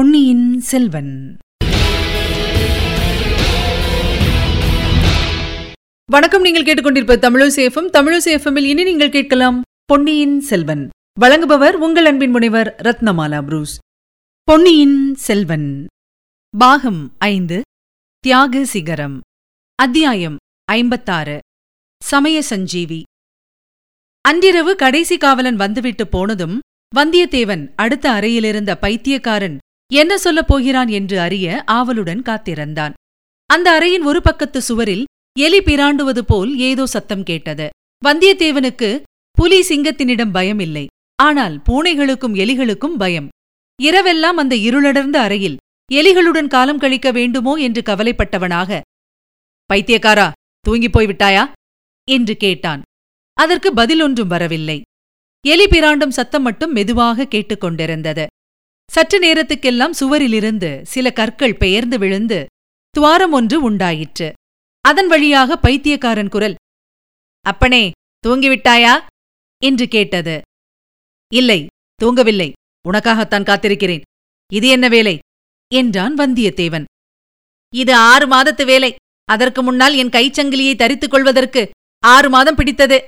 பொன்னியின் செல்வன். வணக்கம் நீங்கள் கேட்டுக்கொண்டிருப்ப தமிழசேஃபம் தமிழசேஃபமில் இனி நீங்கள் கேட்கலாம் பொன்னியின் செல்வன். வழங்குபவர் உங்கள் அன்பின் முனைவர் ரத்னமாலா புரூஸ். பொன்னியின் செல்வன். பாகம் ஐந்து தியாக சிகரம். அத்தியாயம் ஐம்பத்தாறு சமய சஞ்சீவி. அன்றிரவு கடைசி காவலன் வந்துவிட்டு போனதும் வந்தியத்தேவன் அடுத்த அறையிலிருந்த பைத்தியக்காரன் என்ன சொல்லப் போகிறான் என்று அறிய ஆவலுடன் காத்திருந்தான். அந்த அறையின் ஒரு பக்கத்து சுவரில் எலி பிராண்டுவது போல் ஏதோ சத்தம் கேட்டது. வந்தியத்தேவனுக்கு புலி சிங்கத்தினிடம் பயமில்லை. ஆனால் பூனைகளுக்கும் எலிகளுக்கும் பயம். இரவெல்லாம் அந்த இருளடர்ந்த அறையில் எலிகளுடன் காலம் கழிக்க வேண்டுமோ என்று கவலைப்பட்டவனாக பைத்தியக்காரா தூங்கிப் போய்விட்டாயா என்று கேட்டான். அதற்கு பதில் ஒன்றும் வரவில்லை. எலி பிராண்டும் சத்தம் மட்டும் மெதுவாக கேட்டுக்கொண்டிருந்தது சற்று நேரத்துக்கெல்லாம் சுவரிலிருந்து சில கற்கள் பெயர்ந்து விழுந்து துவாரம் ஒன்று உண்டாயிற்று. அதன் வழியாக பைத்தியக்காரன் குரல் அப்பனே தூங்கிவிட்டாயா? என்று கேட்டது. இல்லை தூங்கவில்லை. உனக்காகத்தான் காத்திருக்கிறேன். இது என்ன வேலை? என்றான் வந்தியத்தேவன். இது ஆறு மாதத்து வேலை. அதற்கு முன்னால் என் கைச்சங்கிலியை தரித்துக் கொள்வதற்கு ஆறு மாதம் பிடித்தது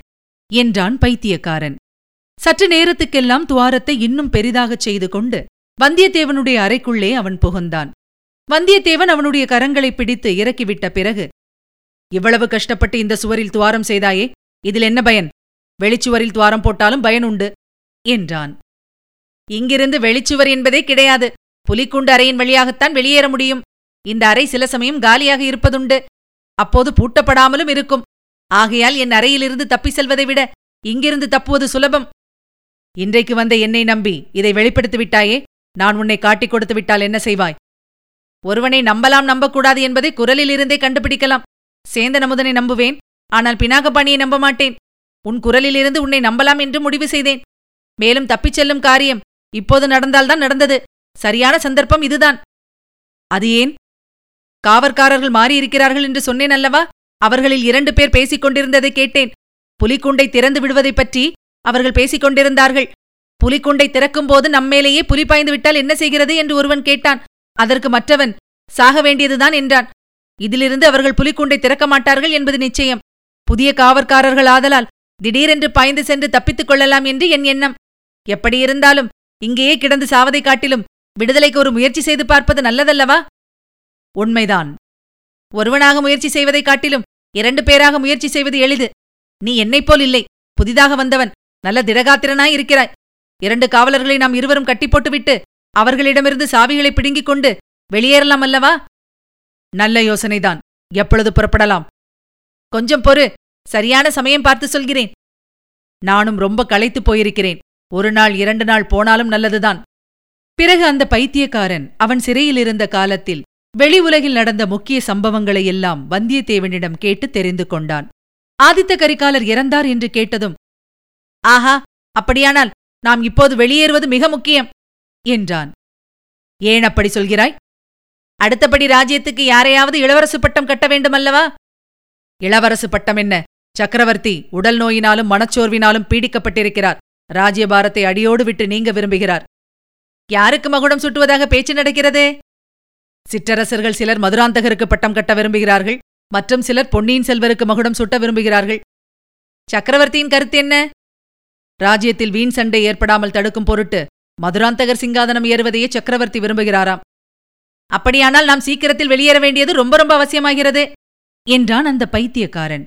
என்றான் பைத்தியக்காரன். சற்று நேரத்துக்கெல்லாம் துவாரத்தை இன்னும் பெரிதாகச் செய்து கொண்டு வந்தியத்தேவனுடைய அறைக்குள்ளே அவன் புகுந்தான். வந்தியத்தேவன் அவனுடைய கரங்களை பிடித்து இறக்கிவிட்ட பிறகு இவ்வளவு கஷ்டப்பட்டு இந்த சுவரில் துவாரம் செய்தாயே இதில் என்ன பயன்? வெளிச்சுவரில் துவாரம் போட்டாலும் பயன் உண்டு என்றான். இங்கிருந்து வெளிச்சுவர் என்பதே கிடையாது. புலிக்குண்டு அறையின் வழியாகத்தான் வெளியேற முடியும். இந்த அறை சில சமயம் காலியாக இருப்பதுண்டு. அப்போது பூட்டப்படாமலும் இருக்கும். ஆகையால் என் அறையிலிருந்து தப்பி செல்வதை விட இங்கிருந்து தப்புவது சுலபம். இன்றைக்கு வந்த என்னை நம்பி இதை வெளிப்படுத்தி விட்டாயே நான் உன்னை காட்டிக் கொடுத்து விட்டால் என்ன செய்வாய்? ஒருவனை நம்பலாம் நம்பக்கூடாது என்பதை குரலிலிருந்தே கண்டுபிடிக்கலாம். சேந்த நமுதனை நம்புவேன். ஆனால் பினாகபாணியை நம்ப மாட்டேன். உன் குரலிலிருந்து உன்னை நம்பலாம் என்று முடிவு செய்தேன். மேலும் தப்பிச் செல்லும் காரியம் இப்போது நடந்தால்தான் நடந்தது. சரியான சந்தர்ப்பம் இதுதான். அது ஏன்? காவற்காரர்கள் மாறியிருக்கிறார்கள் என்று சொன்னேன் அல்லவா? அவர்களில் இரண்டு பேர் பேசிக் கொண்டிருந்ததை கேட்டேன். புலிக்குண்டை திறந்து விடுவதைப் பற்றி அவர்கள் பேசிக் கொண்டிருந்தார்கள். புலிக்குண்டை திறக்கும்போது நம்மேலேயே புலி பாய்ந்து விட்டால் என்ன செய்கிறது என்று ஒருவன் கேட்டான். அதற்கு மற்றவன் சாக வேண்டியதுதான் என்றான். இதிலிருந்து அவர்கள் புலிக்குண்டை திறக்க மாட்டார்கள் என்பது நிச்சயம். புதிய காவற்காரர்கள் ஆதலால் திடீரென்று பாய்ந்து சென்று தப்பித்துக் கொள்ளலாம் என்று என் எண்ணம். எப்படியிருந்தாலும் இங்கேயே கிடந்து சாவதைக் காட்டிலும் விடுதலைக்கு ஒரு முயற்சி செய்து பார்ப்பது நல்லதல்லவா? உண்மைதான். ஒருவனாக முயற்சி செய்வதைக் காட்டிலும் இரண்டு பேராக முயற்சி செய்வது எளிது. நீ என்னைப் போல் இல்லை. புதிதாக வந்தவன் நல்ல திடகாத்திரனாய் இருக்கிறாய். இரண்டு காவலர்களை நாம் இருவரும் கட்டிப்போட்டுவிட்டு அவர்களிடமிருந்து சாவிகளை பிடுங்கிக் கொண்டு வெளியேறலாம் அல்லவா? நல்ல யோசனைதான். எப்பொழுது புறப்படலாம்? கொஞ்சம் பொறு. சரியான சமயம் பார்த்து சொல்கிறேன். நானும் ரொம்ப களைத்துப் போயிருக்கிறேன். ஒரு நாள் இரண்டு நாள் போனாலும் நல்லதுதான். பிறகு அந்த பைத்தியக்காரன் அவன் சிறையில் இருந்த காலத்தில் வெளி உலகில் நடந்த முக்கிய சம்பவங்களை எல்லாம் வந்தியத்தேவனிடம் கேட்டு தெரிந்து கொண்டான். ஆதித்த கரிகாலர் இறந்தார் என்று கேட்டதும் ஆஹா! அப்படியானால் நாம் இப்போது வெளியேறுவது மிக முக்கியம் என்றான். ஏன் அப்படி சொல்கிறாய்? அடுத்தபடி ராஜ்யத்துக்கு யாரையாவது இளவரசு பட்டம் கட்ட வேண்டுமல்லவா? இளவரசு பட்டம் என்ன? சக்கரவர்த்தி உடல் நோயினாலும் மனச்சோர்வினாலும் பீடிக்கப்பட்டிருக்கிறார். ராஜ்யபாரத்தை அடியோடு விட்டு நீங்க விரும்புகிறார். யாருக்கு மகுடம் சுட்டுவதாக பேச்சு நடக்கிறதே? சிற்றரசர்கள் சிலர் மதுராந்தகருக்கு பட்டம் கட்ட விரும்புகிறார்கள் மற்றும் சிலர் பொன்னியின் செல்வருக்கு மகுடம் சுட்ட விரும்புகிறார்கள். சக்கரவர்த்தியின் கருத்து என்ன? ராஜ்யத்தில் வீண் சண்டை ஏற்படாமல் தடுக்கும் பொருட்டு மதுராந்தகர் சிங்காதனம் ஏறுவதையே சக்கரவர்த்தி விரும்புகிறாராம். அப்படியானால் நாம் சீக்கிரத்தில் வெளியேற வேண்டியது ரொம்ப ரொம்ப அவசியமாகிறது என்றான் அந்த பைத்தியக்காரன்.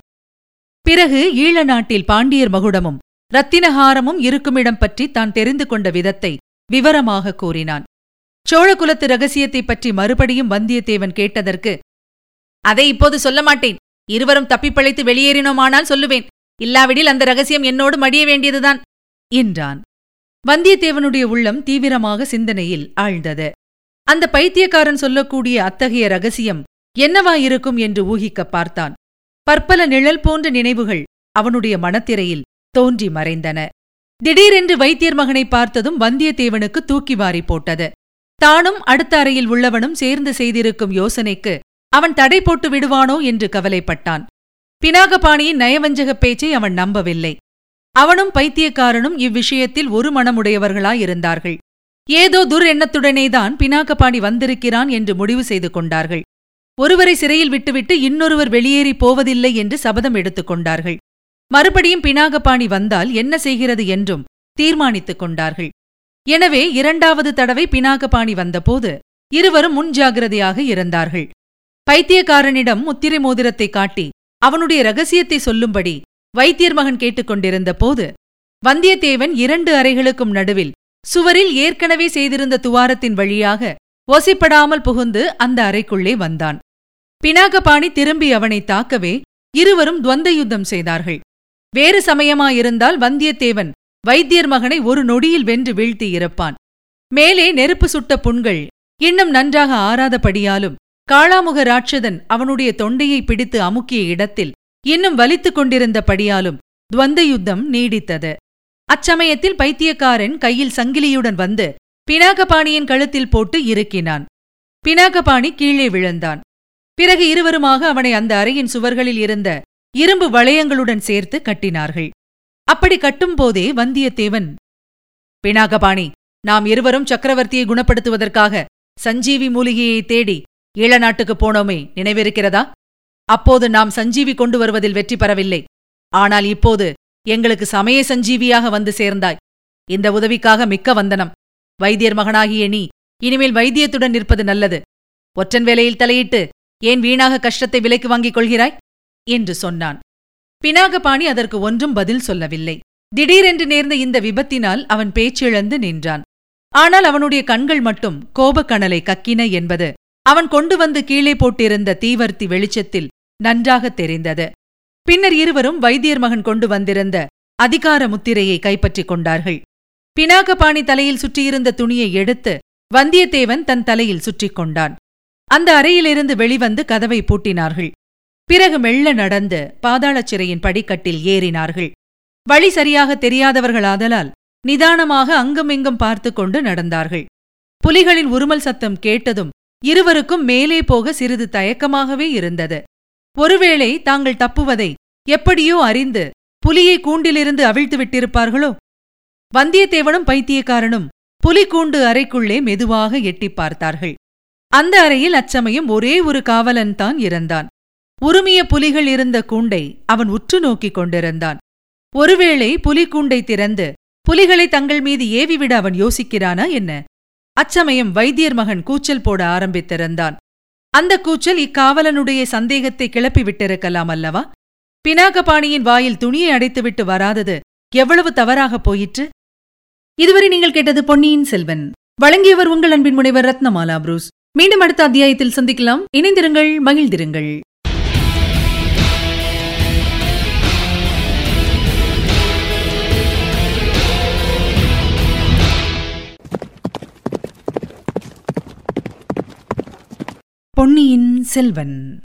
பிறகு ஈழ நாட்டில் பாண்டியர் மகுடமும் ரத்தினஹாரமும் இருக்குமிடம் பற்றி தான் தெரிந்து கொண்ட விதத்தை விவரமாக கூறினான். சோழகுலத்து ரகசியத்தைப் பற்றி மறுபடியும் வந்தியத்தேவன் கேட்டதற்கு அதை இப்போது சொல்ல மாட்டேன். இருவரும் தப்பிப்பழைத்து வெளியேறினோமானால் சொல்லுவேன். இல்லாவிடில் அந்த ரகசியம் என்னோடு மடிய வேண்டியதுதான். என்றான். வந்தியத்தேவனுடைய உள்ளம் தீவிரமாக சிந்தனையில் ஆழ்ந்தது. அந்த பைத்தியக்காரன் சொல்லக்கூடிய அத்தகைய ரகசியம் என்னவாயிருக்கும் என்று ஊகிக்கப் பார்த்தான். பற்பல நிழல் போன்ற நினைவுகள் அவனுடைய மனத்திரையில் தோன்றி மறைந்தன. திடீரென்று வைத்தியர் மகனை பார்த்ததும் வந்தியத்தேவனுக்கு தூக்கி வாரி போட்டது. தானும் அடுத்த அறையில் உள்ளவனும் சேர்ந்து செய்திருக்கும் யோசனைக்கு அவன் தடை போட்டு விடுவானோ என்று கவலைப்பட்டான். பினாகபாணியின் நயவஞ்சகப் பேச்சை அவன் நம்பவில்லை. அவனும் பைத்தியக்காரனும் இவ்விஷயத்தில் ஒரு மனமுடையவர்களாயிருந்தார்கள் ஏதோ துர் எண்ணத்துடனேதான் பினாக்கபாணி வந்திருக்கிறான் என்று முடிவு செய்து கொண்டார்கள். ஒருவரை சிறையில் விட்டுவிட்டு இன்னொருவர் வெளியேறி போவதில்லை என்று சபதம் எடுத்துக் கொண்டார்கள். மறுபடியும் பினாகபாணி வந்தால் என்ன செய்கிறது என்றும் தீர்மானித்துக் கொண்டார்கள். எனவே இரண்டாவது தடவை பினாகபாணி வந்தபோது இருவரும் முன்ஜாகிரதையாக இருந்தார்கள். பைத்தியக்காரனிடம் முத்திரை மோதிரத்தை காட்டி அவனுடைய ரகசியத்தை சொல்லும்படி வைத்தியர் மகன் கேட்டுக்கொண்டிருந்த போது வந்தியத்தேவன் இரண்டு அறைகளுக்கும் நடுவில் சுவரில் ஏற்கனவே செய்திருந்த துவாரத்தின் வழியாக ஒசிப்படாமல் புகுந்து அந்த அறைக்குள்ளே வந்தான். பினாகபாணி திரும்பி அவனை தாக்கவே இருவரும் துவந்த யுத்தம் செய்தார்கள். வேறு சமயமாயிருந்தால் வந்தியத்தேவன் வைத்தியர் மகனை ஒரு நொடியில் வென்று வீழ்த்தி இறப்பான். மேலே நெருப்பு சுட்ட புண்கள் இன்னும் நன்றாக ஆறாதபடியாலும் காளாமுக ராட்சதன் அவனுடைய தொண்டையை பிடித்து அமுக்கிய இடத்தில் இன்னும் வலித்துக் கொண்டிருந்தபடியாலும் துவந்த யுத்தம் நீடித்தது. அச்சமயத்தில் பைத்தியக்காரன் கையில் சங்கிலியுடன் வந்து பினாகபாணியின் கழுத்தில் போட்டு இறுக்கினான். பினாகபாணி கீழே விழுந்தான். பிறகு இருவருமாக அவனை அந்த அறையின் சுவர்களில் இருந்த இரும்பு வளையங்களுடன் சேர்த்து கட்டினார்கள். அப்படி கட்டும்போதே வந்தியத்தேவன் பினாகபாணி நாம் இருவரும் சக்கரவர்த்தியை குணப்படுத்துவதற்காக சஞ்சீவி மூலிகையை தேடி ஈழ நாட்டுக்குப் போனோமே நினைவிருக்கிறதா? அப்போது நாம் சஞ்சீவி கொண்டு வருவதில் வெற்றி பெறவில்லை. ஆனால் இப்போது எங்களுக்கு சமய சஞ்சீவியாக வந்து சேர்ந்தாய். இந்த உதவிக்காக மிக்க வந்தனம். வைத்தியர் மகனாகிய நீ இனிமேல் வைத்தியத்துடன் நிற்பது நல்லது. ஒற்றன் வேலையில் தலையிட்டு ஏன் வீணாக கஷ்டத்தை விலைக்கு வாங்கிக் கொள்கிறாய்? என்று சொன்னான். பினாகபாணி அதற்கு ஒன்றும் பதில் சொல்லவில்லை. திடீரென்று நேர்ந்த இந்த விபத்தினால் அவன் பேச்சிழந்து நின்றான். ஆனால் அவனுடைய கண்கள் மட்டும் கோபக்கணலை கக்கின என்பது அவன் கொண்டு வந்து கீழே போட்டிருந்த தீவர்த்தி வெளிச்சத்தில் நன்றாக தெரிந்தது. பின்னர் இருவரும் வைத்தியர் மகன் கொண்டு வந்திருந்த அதிகார முத்திரையை கைப்பற்றிக் கொண்டார்கள். பினாகபாணி தலையில் சுற்றியிருந்த துணியை எடுத்து வந்தியத்தேவன் தன் தலையில் சுற்றிக் கொண்டான். அந்த அறையிலிருந்து வெளிவந்து கதவை பூட்டினார்கள். பிறகு மெல்ல நடந்து பாதாளச் சிறையின் படிக்கட்டில் ஏறினார்கள். வழி சரியாக தெரியாதவர்களாதலால் நிதானமாக அங்குமிங்கும் பார்த்து கொண்டு நடந்தார்கள். புலிகளின் உருமல் சத்தம் கேட்டதும் இருவருக்கும் மேலே போக சிறிது தயக்கமாகவே இருந்தது. ஒருவேளை தாங்கள் தப்புவதை எப்படியோ அறிந்து புலியை கூண்டிலிருந்து அவிழ்த்து விட்டிருப்பார்களோ? வந்தியத்தேவனும் பைத்தியக்காரனும் புலிகூண்டு அறைக்குள்ளே மெதுவாக எட்டிப் பார்த்தார்கள். அந்த அறையில் அச்சமயம் ஒரே ஒரு காவலன்தான் இருந்தான் உருமிய புலிகள் இருந்த கூண்டை அவன் உற்று நோக்கிக் கொண்டிருந்தான். ஒருவேளை புலிக்கூண்டை திறந்து புலிகளை தங்கள் மீது ஏவிவிட அவன் யோசிக்கிறானா என்ன? அச்சமயம் வைத்தியர் மகன் கூச்சல் போட ஆரம்பித்திருந்தான். அந்த கூச்சல் இக்காவலனுடைய சந்தேகத்தை கிளப்பி விட்டிருக்கலாம் அல்லவா? பினாகபாணியின் வாயில் துணியை அடைத்துவிட்டு வராதது எவ்வளவு தவறாகப் போயிற்று? இதுவரை நீங்கள் கேட்டது பொன்னியின் செல்வன். வழங்கியவர் உங்கள் அன்பின் முனைவர் ரத்னமாலா புரூஸ். மீண்டும் அடுத்த அத்தியாயத்தில் சந்திக்கலாம். இணைந்திருங்கள் மகிழ்ந்திருங்கள். பொன்னியின் செல்வன்.